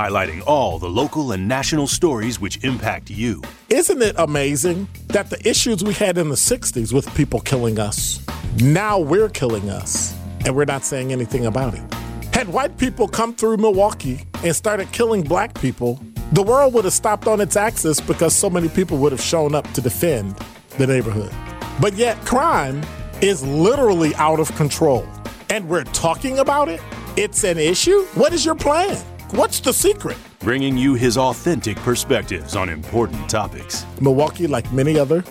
highlighting all the local and national stories which impact you. Isn't it amazing that the issues we had in the 60s with people killing us, now we're killing us, and we're not saying anything about it? Had white people come through Milwaukee and started killing black people, the world would have stopped on its axis because so many people would have shown up to defend the neighborhood. But yet, crime is literally out of control. And we're talking about it? It's an issue? What is your plan? What's the secret? Bringing you his authentic perspectives on important topics. Milwaukee, like many other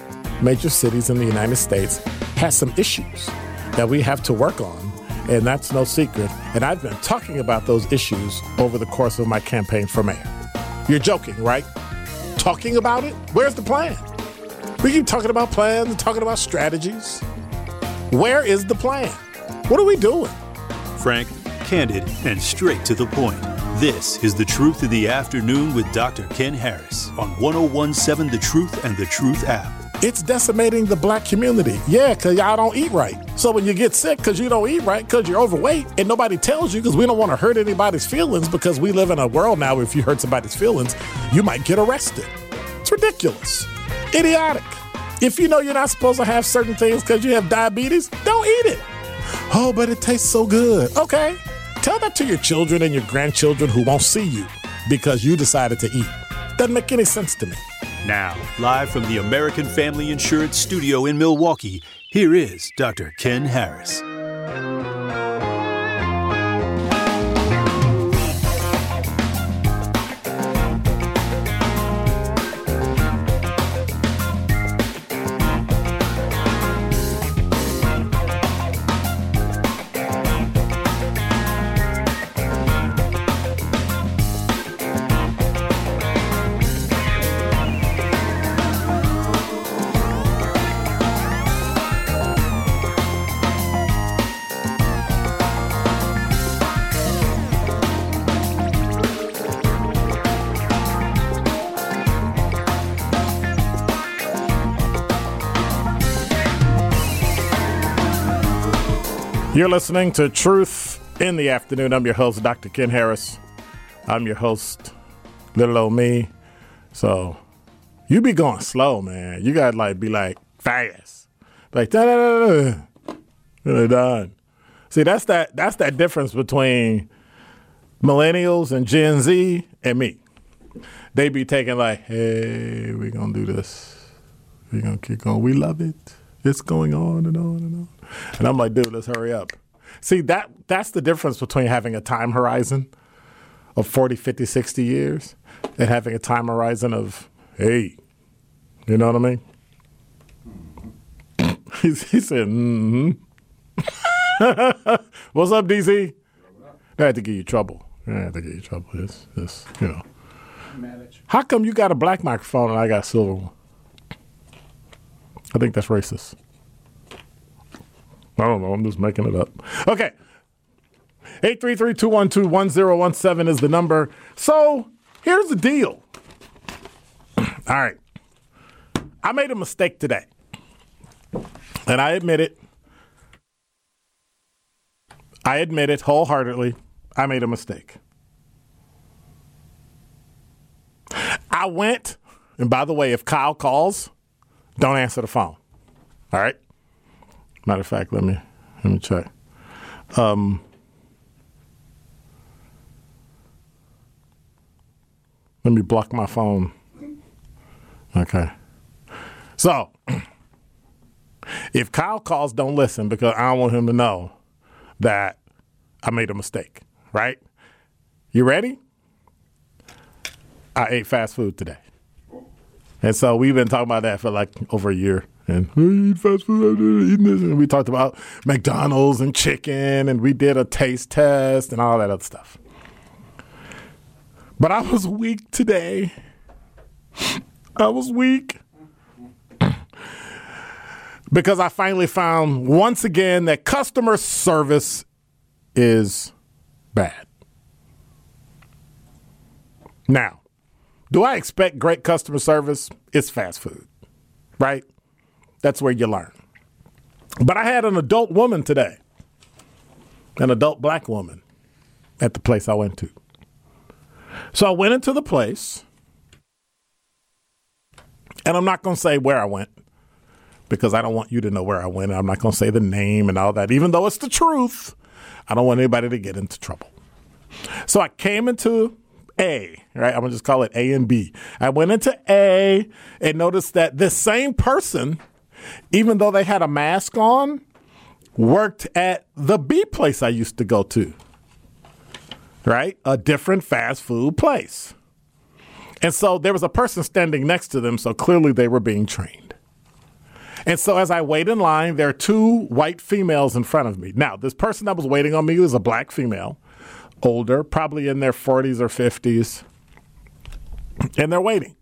major cities in the United States, has some issues that we have to work on and that's no secret. And I've been talking about those issues over the course of my campaign for mayor. You're joking, right? Talking about it? Where's the plan? We keep talking about plans and talking about strategies. Where is the plan? What are we doing? Frank, candid, and straight to the point. This is The Truth of the Afternoon with Dr. Ken Harris on 1017 The Truth and The Truth app. It's decimating the black community. Yeah, because y'all don't eat right. So when you get sick because you don't eat right, because you're overweight, and nobody tells you because we don't want to hurt anybody's feelings because we live in a world now where if you hurt somebody's feelings, you might get arrested. It's ridiculous. Idiotic. If you know you're not supposed to have certain things because you have diabetes, don't eat it. Oh, but it tastes so good. Okay. Tell that to your children and your grandchildren who won't see you because you decided to eat. Doesn't make any sense to me. Now, live from the American Family Insurance Studio in Milwaukee, here is Dr. Ken Harris. You're listening to Truth in the Afternoon. I'm your host, Dr. Ken Harris. I'm your host, little old me. So you be going slow, man. You gotta like be like fast. Like da da da da. Done. See, that's that that's that difference between millennials and Gen Z and me. They be taking like, hey, we gonna do this. We gonna keep going. We love it. It's going on and on and on. And I'm like, dude, let's hurry up. See, that that's the difference between having a time horizon of 40, 50, 60 years and having a time horizon of, hey, you know what I mean? he, he said, mm-hmm. What's up, DC? I had to give you trouble. I had to give you trouble. This, this, you know. How come you got a black microphone and I got a silver one? I think that's racist. I don't know. I'm just making it up. Okay. 833-212-1017 is the number. So here's the deal. All right. I made a mistake today. And I admit it. I admit it wholeheartedly. I made a mistake. I went, and by the way, if Kyle calls, don't answer the phone. All right? Matter of fact, let me let me check. Um, let me block my phone. Okay. So, if Kyle calls, don't listen because I don't want him to know that I made a mistake, right? You ready? I ate fast food today. And so we've been talking about that for like over a year. And I eat fast food, eating this. And we talked about McDonald's and chicken, and we did a taste test and all that other stuff. But I was weak today. I was weak. because I finally found once again that customer service is bad. Now, do I expect great customer service? It's fast food, right? That's where you learn. But I had an adult woman today, an adult black woman, at the place I went to. So I went into the place, and I'm not going to say where I went because I don't want you to know where I went. I'm not going to say the name and all that, even though it's the truth. I don't want anybody to get into trouble. So I came into A, right? I'm to just call it A and B. I went into A and noticed that this same person, even though they had a mask on, worked at the B place I used to go to, right? A different fast food place. And so there was a person standing next to them, so clearly they were being trained. And so as I wait in line, there are two white females in front of me. Now, this person that was waiting on me was a black female, older, probably in their 40s or 50s, and they're waiting.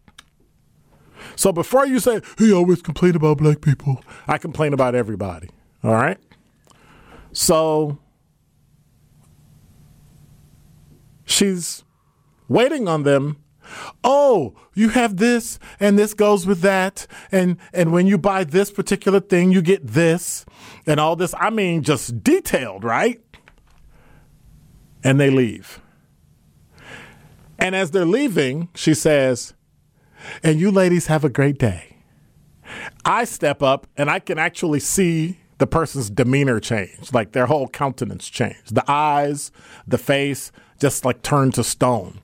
So before you say, he always complain about black people, I complain about everybody. All right? So she's waiting on them. Oh, you have this and this goes with that and and when you buy this particular thing you get this and all this I mean just detailed, right? And they leave. And as they're leaving, she says, "And you ladies have a great day." I step up and I can actually see the person's demeanor change, like their whole countenance change. The eyes, the face, just like turned to stone.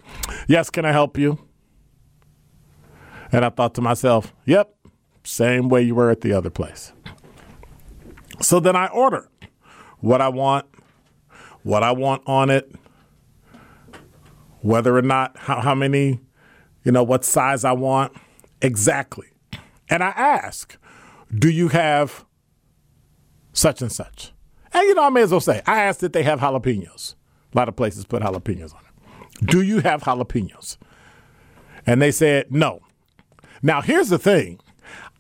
Yes, can I help you? And I thought to myself, yep, same way you were at the other place. So then I order what I want, what I want on it, whether or not, how, how many, you know, what size I want, exactly. And I ask, do you have such and such? And you know, I may as well say, I asked if they have jalapenos. A lot of places put jalapenos on it. Do you have jalapenos? And they said no. Now, here's the thing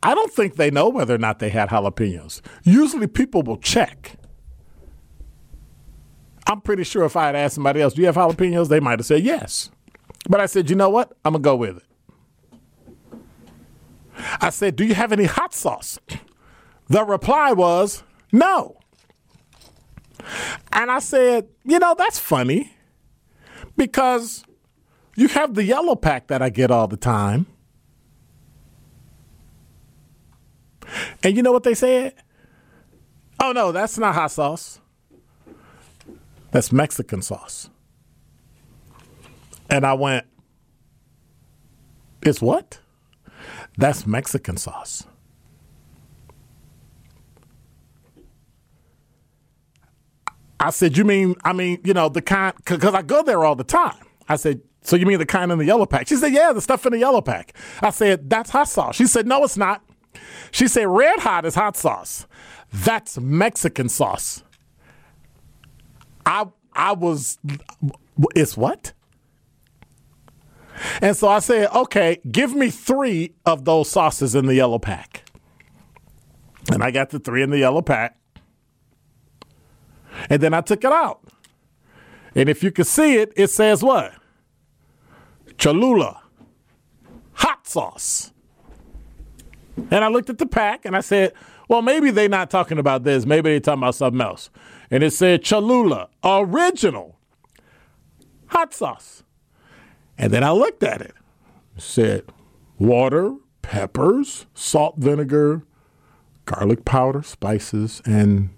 I don't think they know whether or not they had jalapenos. Usually people will check. I'm pretty sure if I had asked somebody else, Do you have jalapenos? they might have said yes. But I said, You know what? I'm going to go with it. I said, Do you have any hot sauce? The reply was, No. And I said, You know, that's funny because you have the yellow pack that I get all the time. And you know what they said? Oh, no, that's not hot sauce. That's Mexican sauce. And I went, It's what? That's Mexican sauce. I said, You mean, I mean, you know, the kind, because I go there all the time. I said, So you mean the kind in the yellow pack? She said, Yeah, the stuff in the yellow pack. I said, That's hot sauce. She said, No, it's not. She said, Red hot is hot sauce. That's Mexican sauce. I, I was, it's what? And so I said, okay, give me three of those sauces in the yellow pack. And I got the three in the yellow pack. And then I took it out. And if you can see it, it says what? Cholula, hot sauce. And I looked at the pack and I said, well, maybe they're not talking about this. Maybe they're talking about something else. And it said Cholula, original hot sauce. And then I looked at it. it said water, peppers, salt, vinegar, garlic powder, spices, and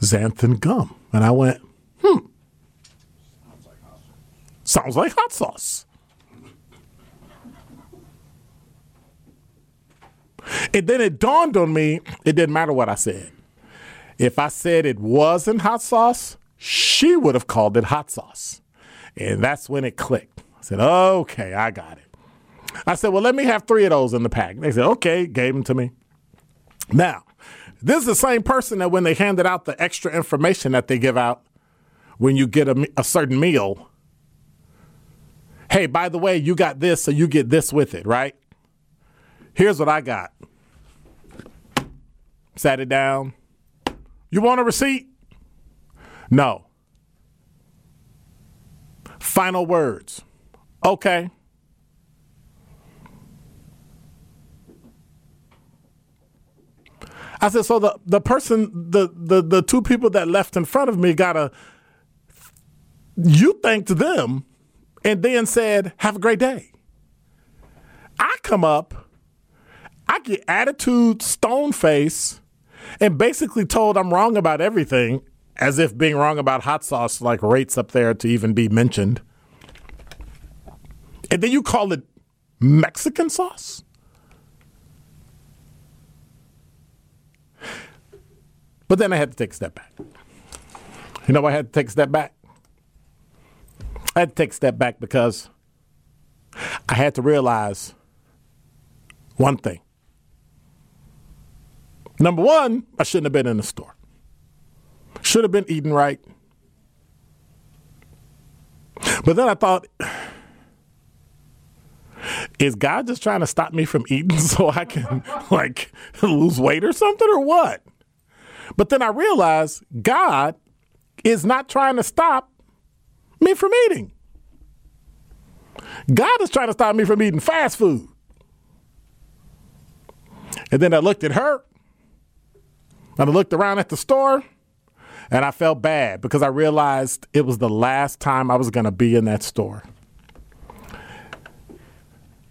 xanthan gum. And I went, hmm. Sounds like hot sauce. And then it dawned on me it didn't matter what I said. If I said it wasn't hot sauce, she would have called it hot sauce. And that's when it clicked. I said, okay, I got it. I said, well, let me have three of those in the pack. They said, okay, gave them to me. Now, this is the same person that when they handed out the extra information that they give out when you get a, a certain meal, hey, by the way, you got this, so you get this with it, right? Here's what I got. Sat it down. You want a receipt? No. Final words. Okay. I said, so the, the person, the, the, the two people that left in front of me got a, you thanked them and then said, Have a great day. I come up, I get attitude, stone face, and basically told I'm wrong about everything, as if being wrong about hot sauce like rates up there to even be mentioned. And then you call it Mexican sauce? But then I had to take a step back. You know I had to take a step back? I had to take a step back because I had to realize one thing. Number one, I shouldn't have been in the store. Should have been eating right. But then I thought, is God just trying to stop me from eating so I can like lose weight or something or what? But then I realized God is not trying to stop me from eating. God is trying to stop me from eating fast food. And then I looked at her and I looked around at the store and I felt bad because I realized it was the last time I was going to be in that store.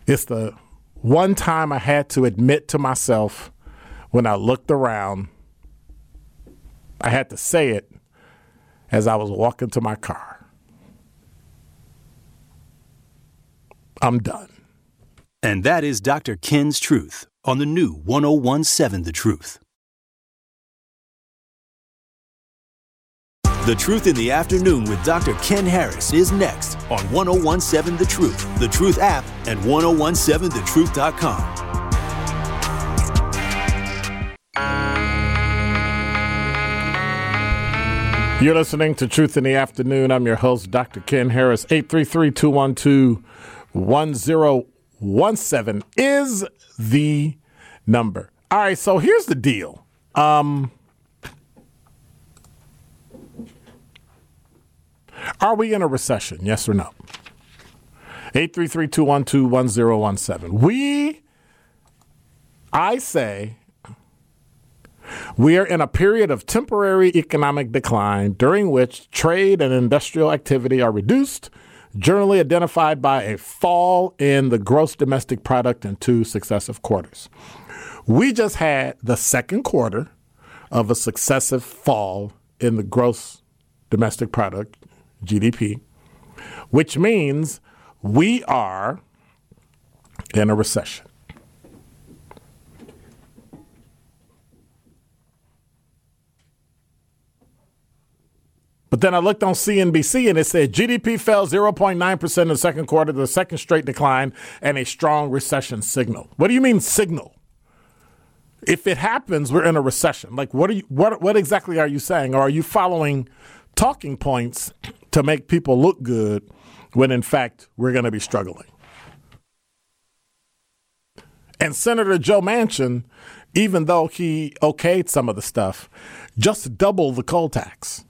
It's the one time I had to admit to myself when I looked around, I had to say it as I was walking to my car. I'm done. And that is Dr. Ken's Truth on the new 1017 The Truth. The Truth in the Afternoon with Dr. Ken Harris is next on 1017 The Truth, The Truth app, and 1017thetruth.com. You're listening to Truth in the Afternoon. I'm your host, Dr. Ken Harris. 833 212 1017 is the number. All right, so here's the deal. Um, are we in a recession? Yes or no? 833 212 1017. We, I say, we are in a period of temporary economic decline during which trade and industrial activity are reduced, generally identified by a fall in the gross domestic product in two successive quarters. We just had the second quarter of a successive fall in the gross domestic product, GDP, which means we are in a recession. But then I looked on CNBC and it said GDP fell 0.9% in the second quarter, the second straight decline, and a strong recession signal. What do you mean signal? If it happens, we're in a recession. Like what are you what what exactly are you saying? Or are you following talking points to make people look good when in fact we're going to be struggling? And Senator Joe Manchin, even though he okayed some of the stuff, just doubled the coal tax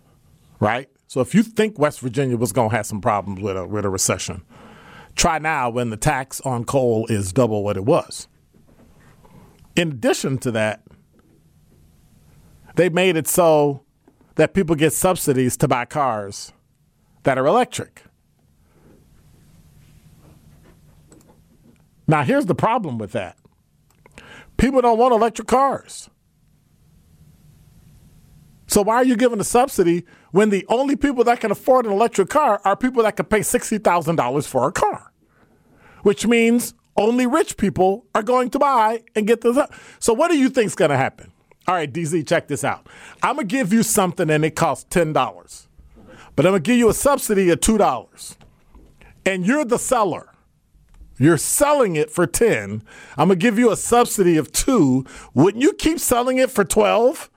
right? So if you think West Virginia was going to have some problems with a with a recession, try now when the tax on coal is double what it was. In addition to that, they made it so that people get subsidies to buy cars that are electric. Now, here's the problem with that people don't want electric cars. So why are you giving a subsidy when the only people that can afford an electric car are people that can pay $60,000 for a car? Which means only rich people are going to buy and get the So what do you think is going to happen? All right, DZ, check this out. I'm going to give you something and it costs $10. But I'm going to give you a subsidy of $2. And you're the seller. You're selling it for 10. I'm going to give you a subsidy of 2. Wouldn't you keep selling it for 12?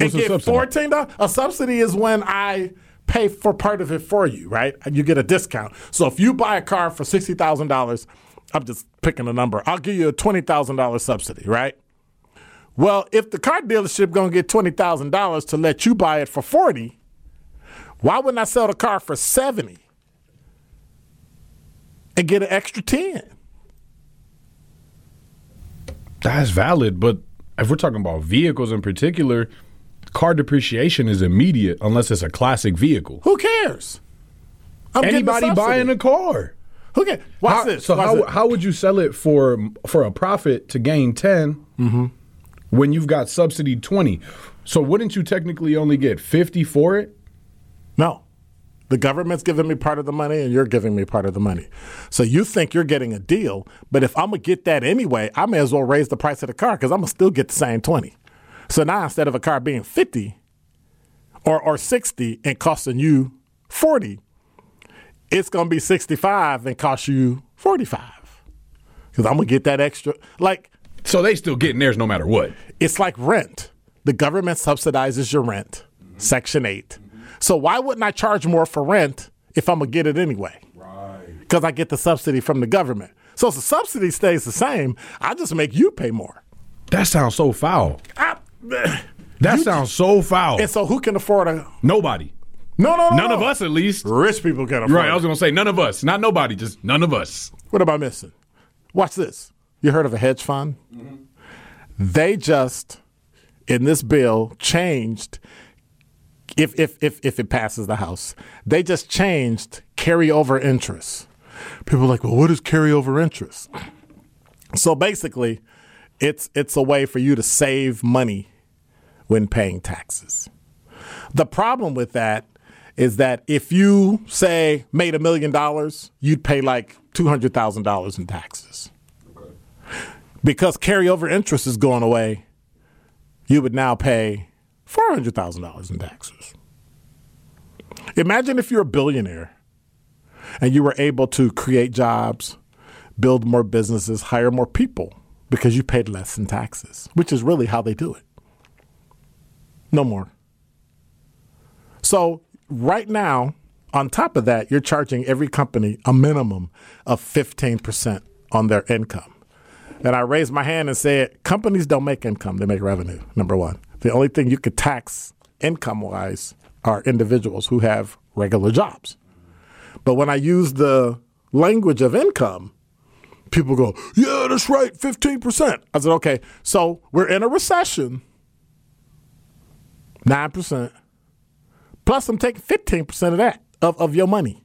and get fourteen dollars. A subsidy is when I pay for part of it for you, right? And you get a discount. So if you buy a car for sixty thousand dollars, I'm just picking a number. I'll give you a twenty thousand dollars subsidy, right? Well, if the car dealership gonna get twenty thousand dollars to let you buy it for forty, why wouldn't I sell the car for seventy and get an extra ten? That's valid, but if we're talking about vehicles in particular, car depreciation is immediate unless it's a classic vehicle. Who cares? I'm Anybody subsidy. buying a car. Who can? Watch How- this. So watch how, how would you sell it for for a profit to gain 10 Mm-hmm. when you've got subsidy twenty? So wouldn't you technically only get fifty for it? No. The government's giving me part of the money and you're giving me part of the money. So you think you're getting a deal, but if I'm going to get that anyway, I may as well raise the price of the car because I'm going to still get the same 20. So now instead of a car being 50 or, or 60 and costing you 40, it's going to be 65 and cost you 45 because I'm going to get that extra. Like, So they still getting theirs no matter what. it's like rent. The government subsidizes your rent, Section 8. So why wouldn't I charge more for rent if I'm to get it anyway? Right. Because I get the subsidy from the government. So if the subsidy stays the same, I just make you pay more. That sounds so foul. I- That sounds so foul. and so who can afford a. Nobody. No, no, no. None no. of us, at least. Rich people can afford Right. I was gonna say none of us. Not nobody. Just none of us. What am I missing? Watch this. You heard of a hedge fund? Mm-hmm. They just, in this bill, changed. If, if, if, if it passes the House, they just changed carryover interest. People are like, well, what is carryover interest? So basically, it's, it's a way for you to save money when paying taxes. The problem with that is that if you say made a million dollars, you'd pay like two hundred thousand dollars in taxes. Because carryover interest is going away, you would now pay four hundred thousand dollars in taxes. Imagine if you're a billionaire and you were able to create jobs, build more businesses, hire more people because you paid less in taxes, which is really how they do it. No more. So right now, on top of that, you're charging every company a minimum of 15% on their income. And I raised my hand and said, companies don't make income, they make revenue, number one. The only thing you could tax income wise are individuals who have regular jobs. But when I use the language of income, people go, yeah, that's right, 15%. I said, okay, so we're in a recession, 9%. Plus, I'm taking 15% of that, of, of your money.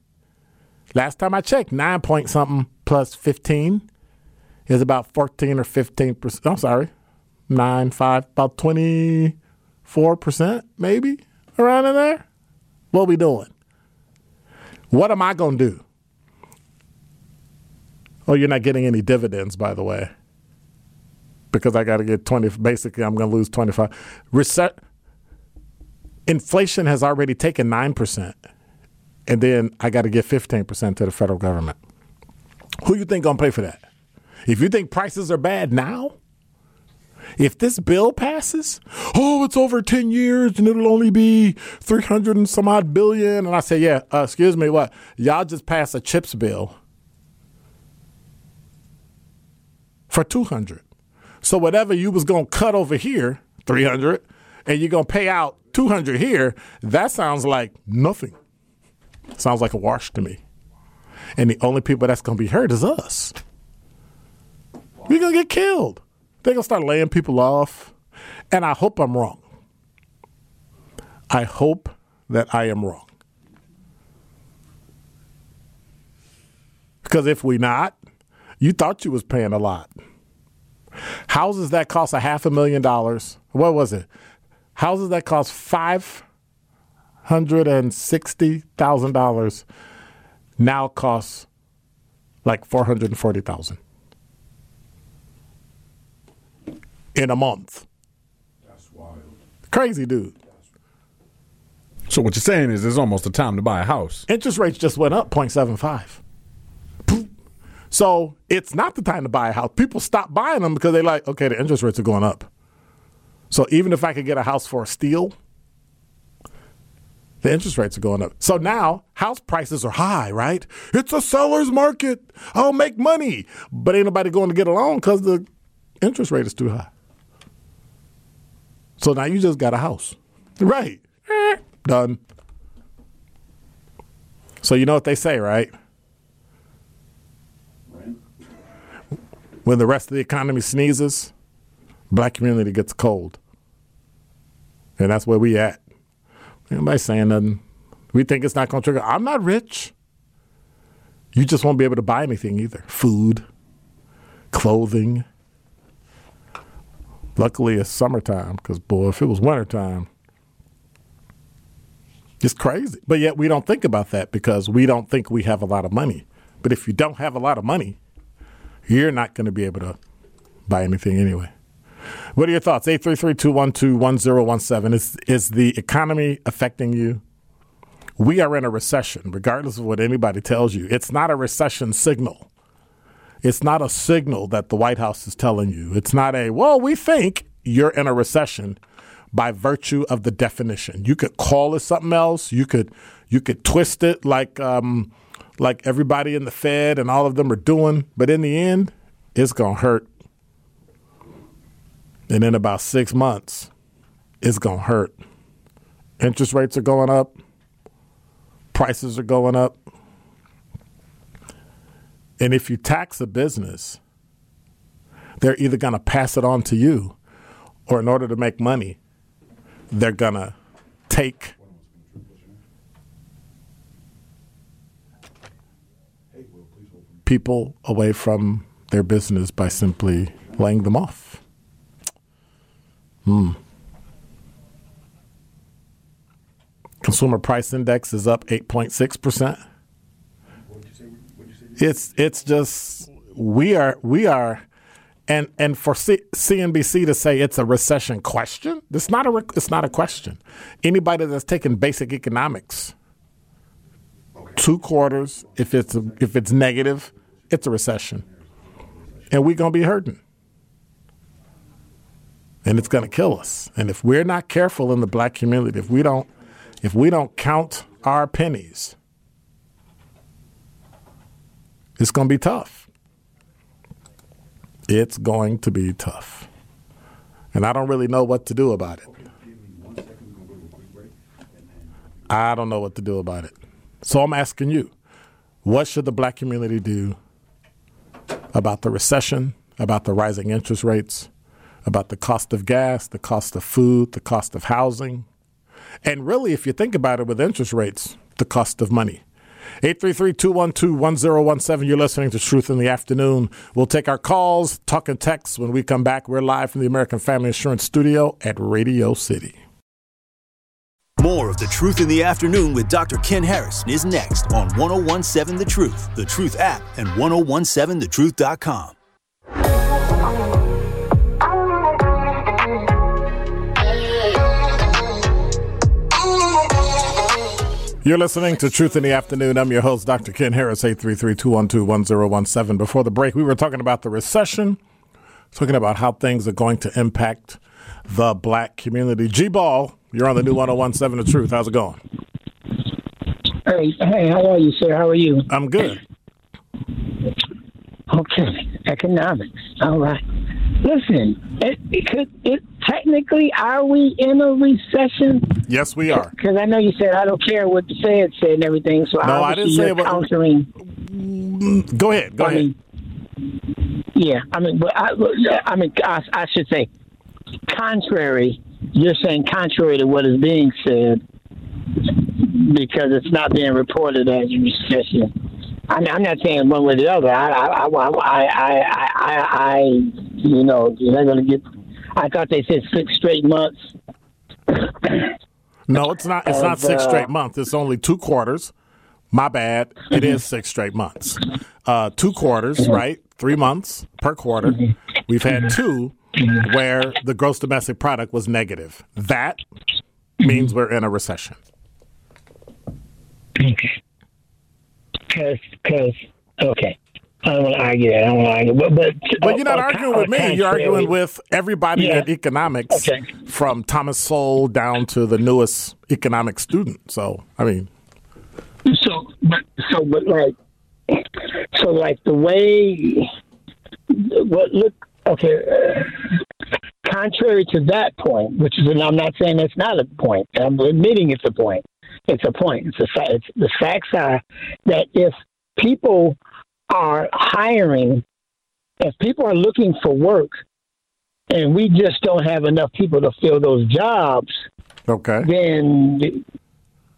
Last time I checked, 9 point something plus 15 is about 14 or 15%. I'm sorry, 9, 5, about 24% maybe around in there. What we doing? What am I to do? Oh, you're not getting any dividends, by the way, because I got to get 20. Basically, I'm to lose 25. Reset inflation has already taken 9%, and then I got to give 15% to the federal government. Who you think to pay for that? If you think prices are bad now, if this bill passes, oh, it's over 10 years and it'll only be 300 and some odd billion. And I say, yeah, uh, excuse me, what? Y'all just passed a CHIPS bill for 200. So whatever you was going to cut over here, 300, and you're going to pay out 200 here, that sounds like nothing. Sounds like a wash to me. And the only people that's going to be hurt is us. We're going to get killed. They're going to start laying people off. And I hope I'm wrong. I hope that I am wrong. Because if we not, you thought you was paying a lot. Houses that cost a half a million dollars. What was it? Houses that cost five hundred and sixty thousand dollars now cost like four hundred and forty thousand in a month. That's wild. Crazy dude. So what you're saying is it's almost a time to buy a house. Interest rates just went up 0.75. So it's not the time to buy a house. People stop buying them because they're like, okay, the interest rates are going up. So even if I could get a house for a steal, the interest rates are going up. So now house prices are high, right? It's a seller's market. I'll make money. But ain't nobody going to get a loan because the interest rate is too high. So now you just got a house. Right. Done. So you know what they say, right? When the rest of the economy sneezes, black community gets cold. And that's where we at. Anybody saying nothing? We think it's not going to trigger. I'm not rich. You just won't be able to buy anything either. Food, clothing. Luckily, it's summertime because, boy, if it was wintertime, it's crazy. But yet, we don't think about that because we don't think we have a lot of money. But if you don't have a lot of money, you're not going to be able to buy anything anyway. What are your thoughts? 833-212-1017. Is, is the economy affecting you? We are in a recession, regardless of what anybody tells you. It's not a recession signal. It's not a signal that the White House is telling you. It's not a, well, we think you're in a recession by virtue of the definition. You could call it something else. You could you could twist it like um, like everybody in the Fed and all of them are doing, but in the end, it's gonna hurt. And in about six months, it's gonna hurt. Interest rates are going up prices are going up. And if you tax a business, they're either going to pass it on to you or in order to make money, they're going to take people away from their business by simply laying them off. Hmm. Consumer price index is up 8.6%. It's it's just we are we are and and for C- CNBC to say it's a recession question, it's not a re- it's not a question. Anybody that's taken basic economics, two quarters, if it's a, if it's negative, it's a recession, and we're gonna be hurting, and it's gonna kill us. And if we're not careful in the black community, if we don't if we don't count our pennies, it's going to be tough. It's going to be tough. And I don't really know what to do about it. I don't know what to do about it. So I'm asking you what should the black community do about the recession, about the rising interest rates, about the cost of gas, the cost of food, the cost of housing, and really, if you think about it with interest rates, the cost of money. 833-212-1017. You're listening to Truth in the Afternoon. We'll take our calls, talk and text when we come back. We're live from the American Family Insurance Studio at Radio City. More of the Truth in the Afternoon with Dr. Ken Harris is next on 1017 The Truth, The Truth app, and 1017thetruth.com. You're listening to Truth in the Afternoon. I'm your host, Dr. Ken Harris, 833-212-1017. Before the break, we were talking about the recession, talking about how things are going to impact the black community. G-Ball, you're on the new 1017 The Truth. How's it going? Hey, hey, how are you, sir? How are you? I'm good. Okay, economics. All right. Listen, it, it could it technically are we in a recession? Yes, we are. Because I know you said I don't care what the Fed said and everything. So no, I didn't say you're countering. Mm, go ahead. Go I ahead. Mean, yeah, I mean, but I, I mean, I, I should say, contrary. You're saying contrary to what is being said because it's not being reported as a recession. I'm, I'm not saying one way or the other. I, I, I, I, I, I, I you know, you're not going to get. I thought they said six straight months. no, it's not. It's not six uh, straight months. It's only two quarters. My bad. It is mm-hmm. six straight months. Uh, two quarters, mm-hmm. right? Three months per quarter. Mm-hmm. We've had two where the gross domestic product was negative. That means we're in a recession. Okay. Because, because, okay. I don't want to argue that. I don't want to argue. But, but, but you're not arguing with me. You're arguing with everybody Yeah. in economics, Okay. from Thomas Sowell down to the newest economic student. So, I mean, So, but so, but like, so like the way, what look, okay. Uh, contrary to that point, which is, and I'm not saying it's not a point. I'm admitting it's a point. It's a point. It's a fact. It's, the facts are that if people are hiring, if people are looking for work, and we just don't have enough people to fill those jobs, okay. then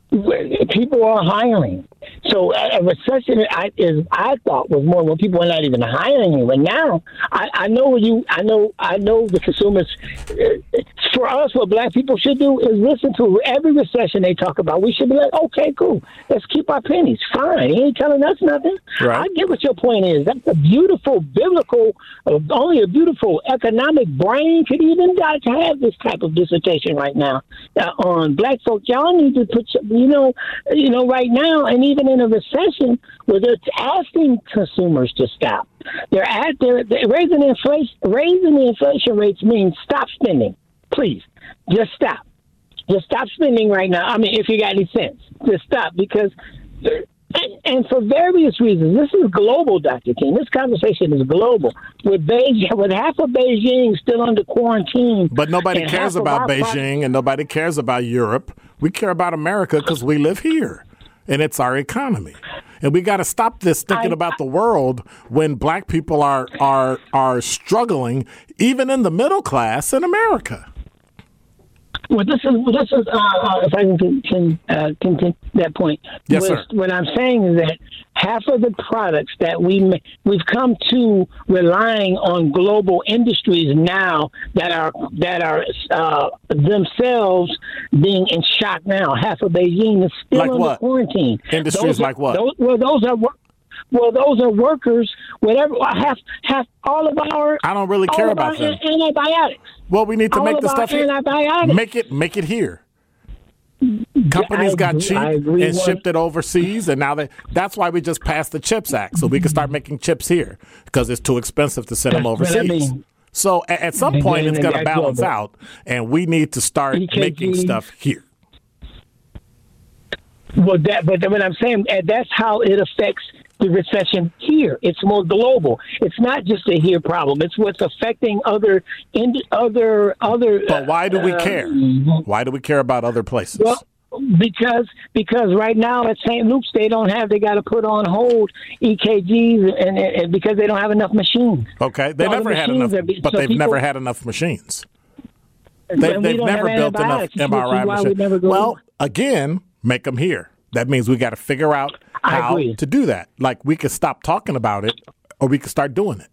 people are hiring. So a recession, I, is I thought was more when people were not even hiring you. And now I, I know you. I know. I know the consumers. Uh, for us, what black people should do is listen to every recession they talk about. We should be like, okay, cool. Let's keep our pennies. Fine. He ain't telling us nothing. Right. I get what your point is. That's a beautiful biblical. Uh, only a beautiful economic brain could even have this type of dissertation right now uh, on black folk. Y'all need to put. You know. You know. Right now, and even in a recession, where they're asking consumers to stop. They're at they're, they're raising inflation. Raising the inflation rates means stop spending please, just stop. Just stop spending right now. I mean, if you got any sense, just stop because. And, and for various reasons, this is global, Dr. King. This conversation is global. With Beijing, with half of Beijing still under quarantine, but nobody cares about Beijing, and nobody cares about Europe. We care about America because we live here, and it's our economy. And we got to stop this thinking I, about the world when black people are are are struggling, even in the middle class in America. Well, this is this is uh, uh, if I can can uh, continue that point. Yes, sir. What I'm saying is that half of the products that we we've come to relying on global industries now that are that are uh, themselves being in shock now. Half of Beijing is still like under what? quarantine. Industries those like what? Those, well, those are well, those are workers. Whatever, have have all of our. I don't really care about them. Antibiotics. Well, we need to all make the stuff here. Make it make it here. Companies got cheap and shipped it overseas, and now they. That's why we just passed the Chips Act, so we can start making chips here because it's too expensive to send them overseas. So at, at some point, it's going to balance out, and we need to start making stuff here. Well, that, but what I'm saying, that's how it affects the recession here. It's more global. It's not just a here problem. It's what's affecting other in other other. But why do we uh, care? Why do we care about other places? Well, because because right now at St. Luke's they don't have they got to put on hold EKGs and, and, because they don't have enough machines. Okay, they never the had enough, but so they've people, never had enough machines. They, have never built enough MRI machines. Well, again, make them here. That means we got to figure out how to do that. Like we could stop talking about it, or we could start doing it.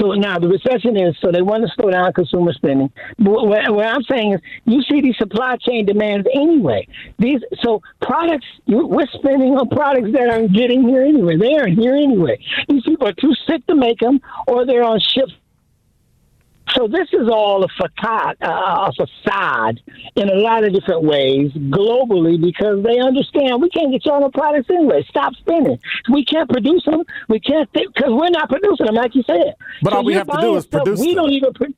So now the recession is so they want to slow down consumer spending. But what, what I'm saying is, you see these supply chain demands anyway. These so products we're spending on products that aren't getting here anyway. They aren't here anyway. These people are too sick to make them, or they're on ships so this is all a facade, uh, a facade in a lot of different ways globally because they understand we can't get y'all no products anyway. Stop spending. We can't produce them. We can't think because we're not producing them, like you said. But so all we have to do is produce. We them. don't even. Pro-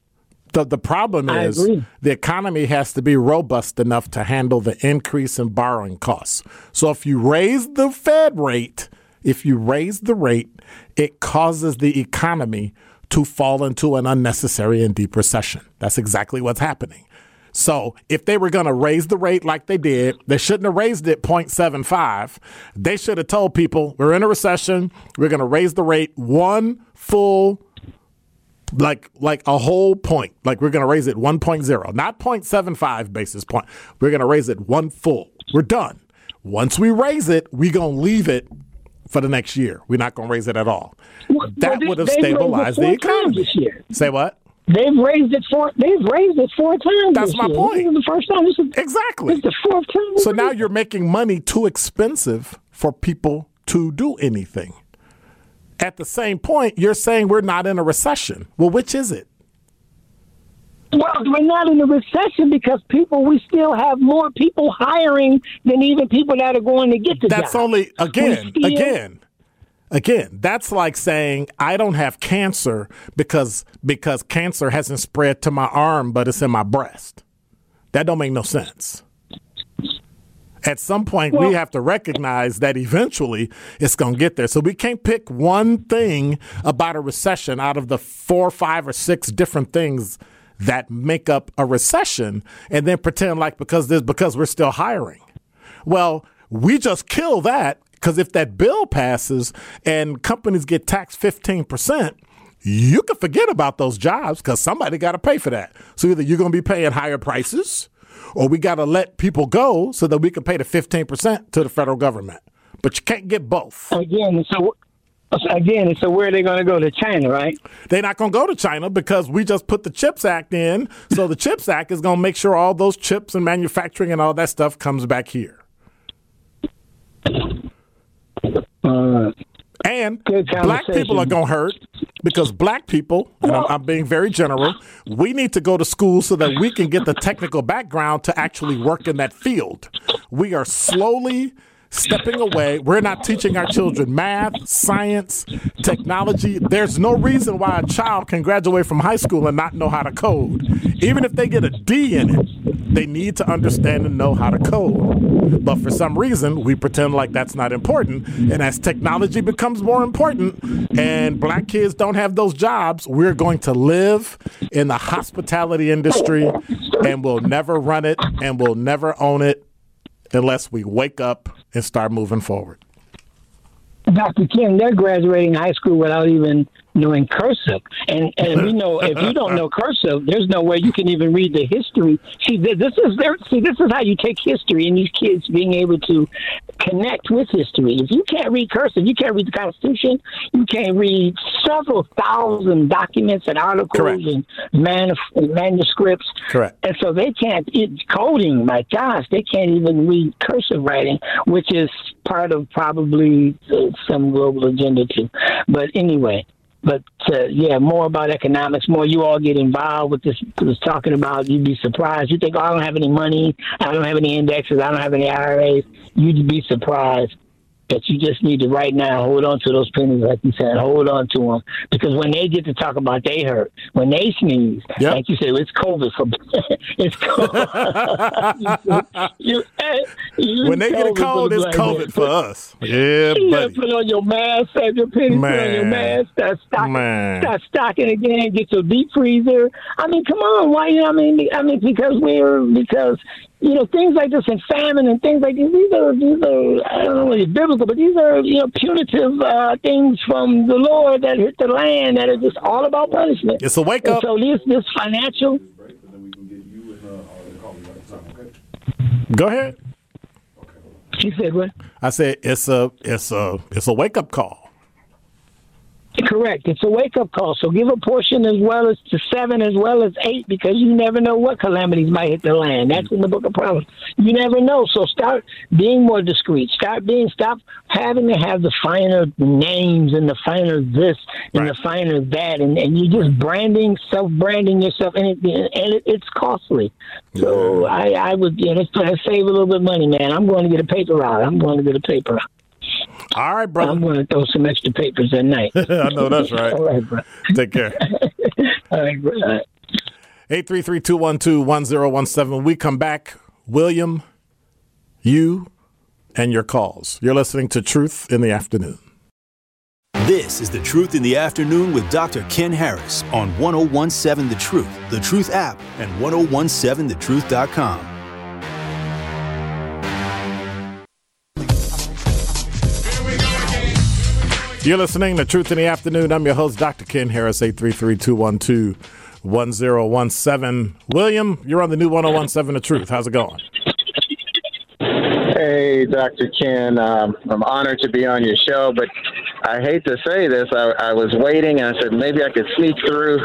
the, the problem is the economy has to be robust enough to handle the increase in borrowing costs. So if you raise the Fed rate, if you raise the rate, it causes the economy to fall into an unnecessary and deep recession. That's exactly what's happening. So if they were going to raise the rate like they did, they shouldn't have raised it 0.75. They should have told people we're in a recession. We're going to raise the rate one full like like a whole point. Like we're going to raise it 1.0, not 0.75 basis point. We're going to raise it one full. We're done. Once we raise it, we're going to leave it for the next year. We're not going to raise it at all. Well, that would have stabilized the economy. This year. Say what? They've raised it four. They've raised it four times. That's my year. point. This is the first time. This is exactly. This is the fourth time. So now you're making money too expensive for people to do anything. At the same point, you're saying we're not in a recession. Well, which is it? Well, we're not in a recession because people, we still have more people hiring than even people that are going to get the That's job. only, again, still, again, again, that's like saying I don't have cancer because because cancer hasn't spread to my arm, but it's in my breast. That don't make no sense. At some point, well, we have to recognize that eventually it's going to get there. So we can't pick one thing about a recession out of the four, five, or six different things that make up a recession and then pretend like because this because we're still hiring. Well, we just kill that because if that bill passes and companies get taxed 15%, you can forget about those jobs because somebody got to pay for that. So either you're going to be paying higher prices or we got to let people go so that we can pay the 15% to the federal government. But you can't get both. Again, so again, so where are they going to go to China, right? They're not going to go to China because we just put the CHIPS Act in. So the CHIPS Act is going to make sure all those chips and manufacturing and all that stuff comes back here. Uh, And black people are going to hurt because black people, and I'm, I'm being very general, we need to go to school so that we can get the technical background to actually work in that field. We are slowly stepping away. We're not teaching our children math, science, technology. There's no reason why a child can graduate from high school and not know how to code. Even if they get a D in it, they need to understand and know how to code. But for some reason, we pretend like that's not important. And as technology becomes more important and black kids don't have those jobs, we're going to live in the hospitality industry and we'll never run it and we'll never own it unless we wake up and start moving forward. Dr. Ken, they're graduating high school without even knowing cursive. And and we know if you don't know cursive, there's no way you can even read the history. See, this is there. See, this is how you take history and these kids being able to connect with history. If you can't read cursive, you can't read the Constitution. You can't read several thousand documents and articles Correct. and manuf- manuscripts. Correct. And so they can't it, coding. My gosh, they can't even read cursive writing, which is part of probably uh, some global agenda too. But anyway, but uh, yeah, more about economics. More you all get involved with this. Was talking about. You'd be surprised. You think oh, I don't have any money. I don't have any indexes. I don't have any IRAs. You'd be surprised. That you just need to right now hold on to those pennies, like you said, hold on to them because when they get to talk about they hurt, when they sneeze, Yep. like you said, it's COVID for it's COVID. you, you, When they get a cold, it's COVID man. for us. Yeah, buddy. put on your mask, save your pennies, put on your Man. mask, start stocking, Man. start stocking again, get your deep freezer. I mean, come on, why? You know, I mean, I mean, because we're because you know things like this and famine and things like these. These are these are I don't know whether it's biblical, but these are you know punitive uh, things from the Lord that hit the land that are just all about punishment. It's a wake And up. so this this financial. Go ahead. She said what? I said it's a it's a it's a wake up call. Correct. It's a wake up call. So give a portion as well as to seven as well as eight because you never know what calamities might hit the land. That's in the book of Proverbs. You never know. So start being more discreet. Start being stop having to have the finer names and the finer this and Right. the finer that and, and you're just branding self branding yourself and it and it, it's costly. So I, I would you know, let's, let's save a little bit of money, man. I'm going to get a paper route. I'm going to get a paper route. All right, brother. I'm going to throw some extra papers at night. I know that's right. All right. right, bro. Take care. All right, bro. All right. 833-212-1017. We come back, William, you, and your calls. You're listening to Truth in the Afternoon. This is The Truth in the Afternoon with Dr. Ken Harris on 1017 The Truth, The Truth app, and 1017thetruth.com. You're listening to Truth in the Afternoon. I'm your host, Dr. Ken Harris, 833-212-1017. William, you're on the new 1017 The Truth. How's it going? Hey, Dr. Ken. Um, I'm honored to be on your show, but I hate to say this. I, I was waiting and I said maybe I could sneak through.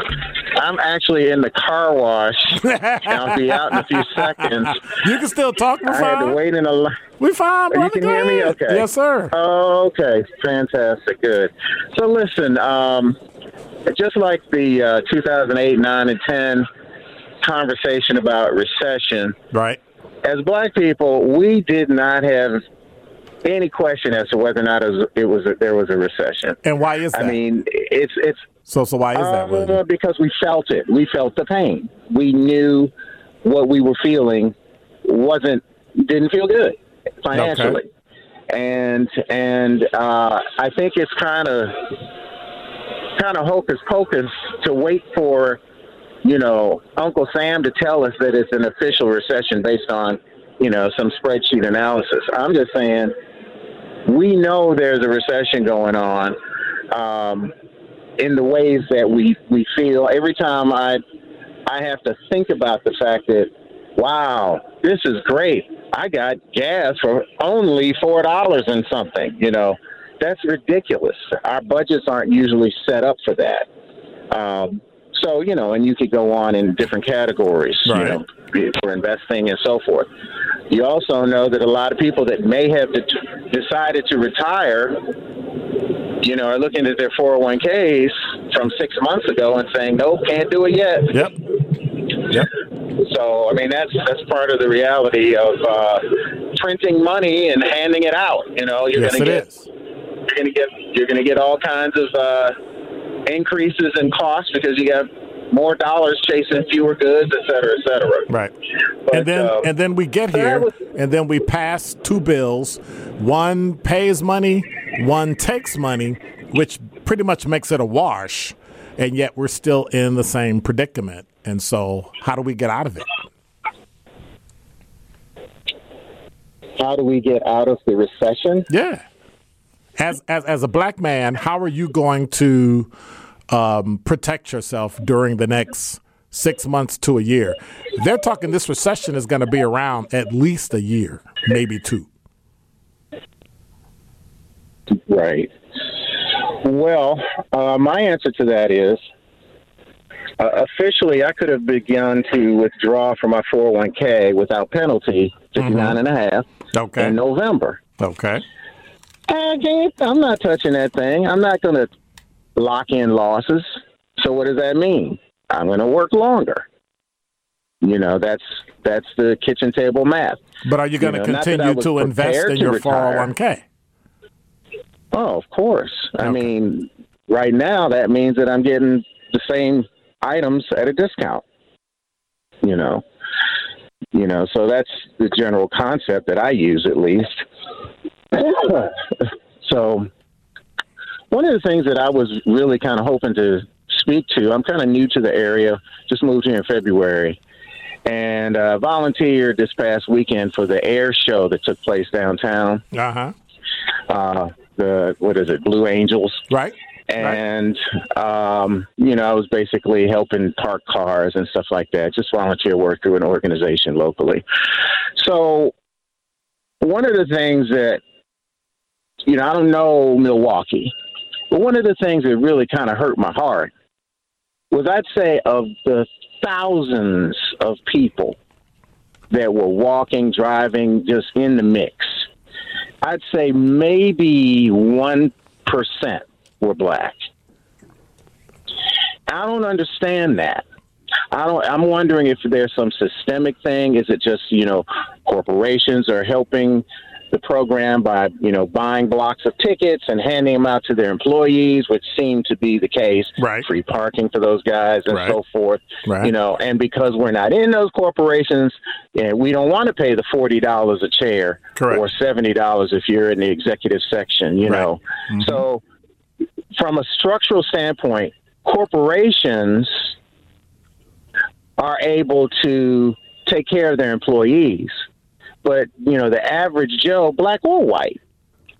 I'm actually in the car wash, and I'll be out in a few seconds. You can still talk. We're I had to wait in a line. We're fine, brother. You can hear me? Okay. Yes, sir. Oh, okay. Fantastic. Good. So, listen, um, just like the uh, 2008, 9, and 10 conversation about recession, Right. as black people, we did not have any question as to whether or not it was, it was a, there was a recession. And why is that? I mean, it's it's so, so why is that, uh, because we felt it. We felt the pain. We knew what we were feeling wasn't didn't feel good financially, and and uh, I think it's kind of kind of hocus pocus to wait for you know Uncle Sam to tell us that it's an official recession based on you know some spreadsheet analysis. I'm just saying we know there's a recession going on. Um, in the ways that we, we feel. Every time I I have to think about the fact that wow, this is great. I got gas for only four dollars and something. You know, that's ridiculous. Our budgets aren't usually set up for that. Um, so you know, and you could go on in different categories, right. you know, for investing and so forth. You also know that a lot of people that may have de- decided to retire, you know, are looking at their 401ks from six months ago and saying, "Nope, can't do it yet." Yep. Yep. So, I mean, that's that's part of the reality of uh, printing money and handing it out. You know, you're yes, going to get is. you're going to get you're going to get all kinds of uh, increases in costs because you have more dollars chasing fewer goods, et cetera, et cetera. Right. But, and then uh, and then we get here, was, and then we pass two bills. One pays money, one takes money, which pretty much makes it a wash. And yet we're still in the same predicament. And so, how do we get out of it? How do we get out of the recession? Yeah. As as as a black man, how are you going to um, protect yourself during the next six months to a year? They're talking this recession is going to be around at least a year, maybe two. Right. Well, uh, my answer to that is uh, officially, I could have begun to withdraw from my 401k without penalty, fifty nine mm-hmm. and a half, okay. in November. Okay. I can't, I'm not touching that thing. I'm not going to lock in losses. So what does that mean? I'm going to work longer. You know, that's that's the kitchen table math. But are you going to you know, continue to invest in your 401k? Oh, of course. Okay. I mean, right now that means that I'm getting the same items at a discount. You know, you know, so that's the general concept that I use at least. so, one of the things that I was really kind of hoping to speak to, I'm kind of new to the area, just moved here in February, and uh, volunteered this past weekend for the air show that took place downtown. Uh-huh. Uh The what is it, Blue Angels? Right and um, you know, I was basically helping park cars and stuff like that, just volunteer work through an organization locally. So, one of the things that you know, I don't know Milwaukee, but one of the things that really kind of hurt my heart was I'd say of the thousands of people that were walking, driving, just in the mix. I'd say maybe one percent were black. I don't understand that. I don't. I'm wondering if there's some systemic thing. Is it just you know corporations are helping the program by you know buying blocks of tickets and handing them out to their employees, which seemed to be the case. Right. Free parking for those guys and right. so forth. Right. You know, and because we're not in those corporations, yeah, we don't want to pay the forty dollars a chair Correct. or seventy dollars if you're in the executive section. You right. know, mm-hmm. so from a structural standpoint, corporations are able to take care of their employees. But, you know, the average Joe, black or white,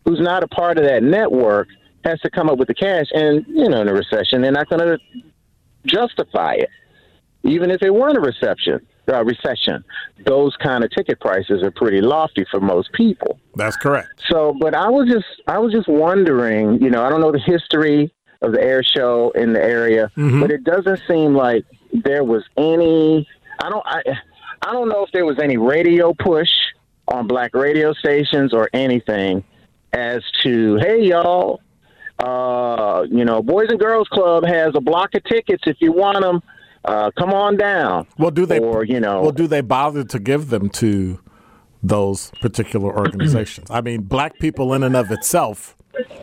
who's not a part of that network, has to come up with the cash. And, you know, in a recession, they're not going to justify it, even if it weren't a reception uh, recession, those kind of ticket prices are pretty lofty for most people. That's correct. So, but I was just I was just wondering, you know, I don't know the history of the air show in the area, mm-hmm. but it doesn't seem like there was any. I don't I I don't know if there was any radio push on black radio stations or anything as to hey y'all, uh, you know, Boys and Girls Club has a block of tickets if you want them uh, come on down. Well, do they? Or you know, well, do they bother to give them to those particular organizations? I mean, black people in and of itself,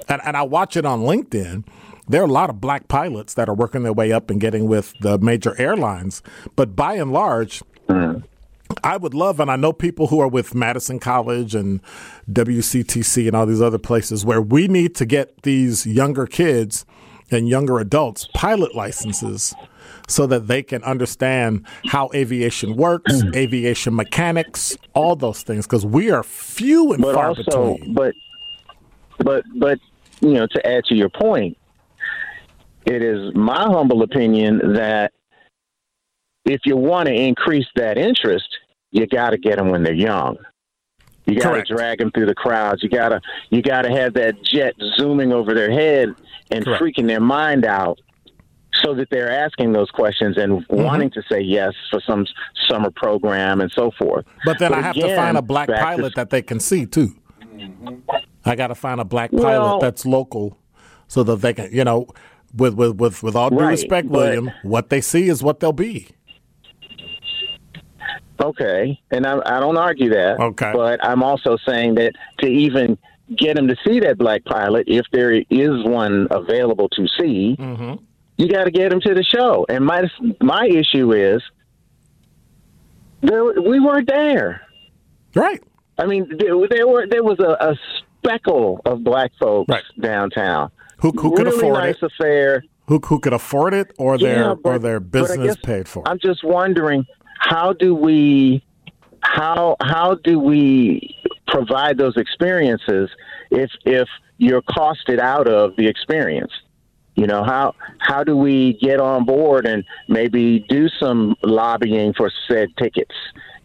and, and I watch it on LinkedIn. There are a lot of black pilots that are working their way up and getting with the major airlines, but by and large. Mm. I would love, and I know people who are with Madison College and WCTC and all these other places where we need to get these younger kids and younger adults pilot licenses so that they can understand how aviation works, mm. aviation mechanics, all those things, because we are few and but far also, between. But, but, but, you know, to add to your point, it is my humble opinion that if you want to increase that interest, you got to get them when they're young. You got to drag them through the crowds. You got to you got to have that jet zooming over their head and Correct. freaking their mind out, so that they're asking those questions and Mm-hmm. wanting to say yes for some summer program and so forth. But then I have to find a black back to- pilot that they can see too. I got to find a black pilot Well- that's local, so that they can, you know, with with with, with all due Right, respect, but- William, what they see is what they'll be. Okay, and I, I don't argue that. Okay. but I'm also saying that to even get them to see that black pilot, if there is one available to see, Mm-hmm. you got to get them to the show. And my my issue is there we weren't there. Right. I mean, there, there were there was a, a speckle of black folks Right. downtown. Who who could really afford nice it? affair. Who who could afford it, or their Yeah, or their business paid for? it? I'm just wondering how do we how how do we provide those experiences if if you're costed out of the experience? You know how how do we get on board and maybe do some lobbying for said tickets?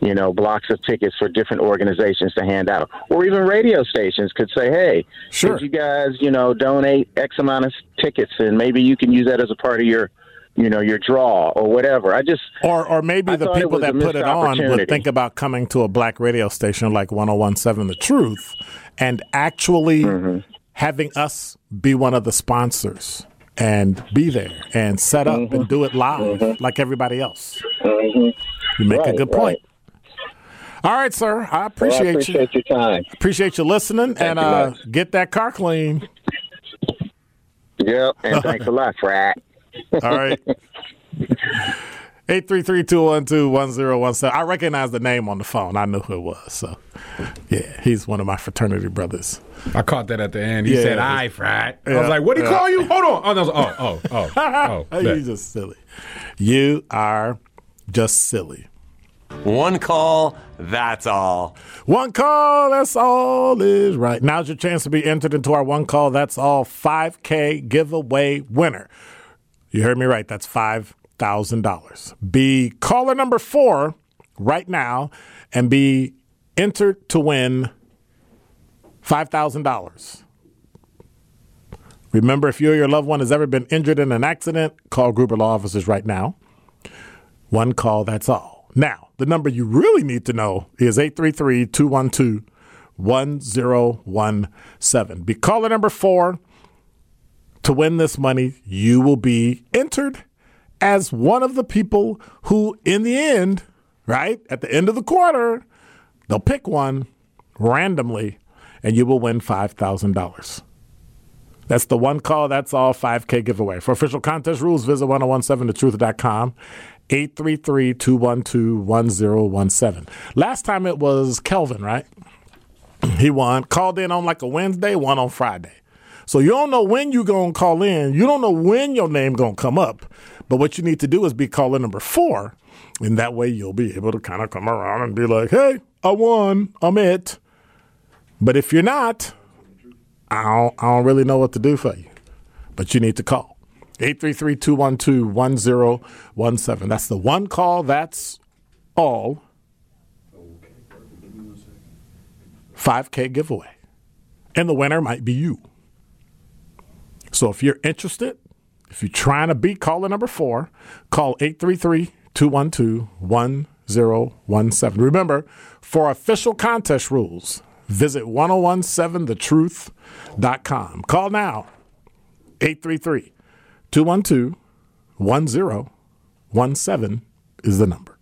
You know, blocks of tickets for different organizations to hand out, or even radio stations could say, "Hey, Sure. could you guys, you know, donate X amount of tickets, and maybe you can use that as a part of your, you know, your draw or whatever." I just Or, or maybe I the people that put it on would think about coming to a black radio station like 1017 The Truth and actually Mm-hmm. having us be one of the sponsors and be there and set up Mm-hmm. and do it live like everybody else. You make a good point. right. All right, sir. I Well, I appreciate, you. appreciate your time. Appreciate you listening and you uh, get that car clean. Yep, and thanks a lot, Frat. All right. 833-212-1017. I recognize the name on the phone. I knew who it was. So, yeah, he's one of my fraternity brothers. I caught that at the end. He Yeah. said, "I frat." I was like, "What would he Yeah. call you?" Hold on. Oh, no, oh, oh, oh, oh. Oh, bet. you just silly. You are just silly. One call, that's all. One call, that's all is right. Now's your chance to be entered into our one call, that's all 5K giveaway winner. You heard me right. That's $5,000. Be caller number four right now and be entered to win $5,000. Remember, if you or your loved one has ever been injured in an accident, call Gruber Law Offices right now. One call, that's all. Now, the number you really need to know is 833 212 1017. Be caller number four to win this money. You will be entered as one of the people who, in the end, right, at the end of the quarter, they'll pick one randomly and you will win $5,000. That's the one call, that's all 5K giveaway. For official contest rules, visit 1017thetruth.com. 833 212 1017. Last time it was Kelvin, right? He won. Called in on like a Wednesday, won on Friday. So you don't know when you're going to call in. You don't know when your name going to come up. But what you need to do is be caller number four. And that way you'll be able to kind of come around and be like, hey, I won. I'm it. But if you're not, I don't, I don't really know what to do for you. But you need to call. 833-212-1017. That's the one call. That's all. 5K giveaway. And the winner might be you. So if you're interested, if you're trying to beat caller number four, call 833 212 1017. Remember, for official contest rules, visit 1017thetruth.com. Call now 833 212 1017 is the number.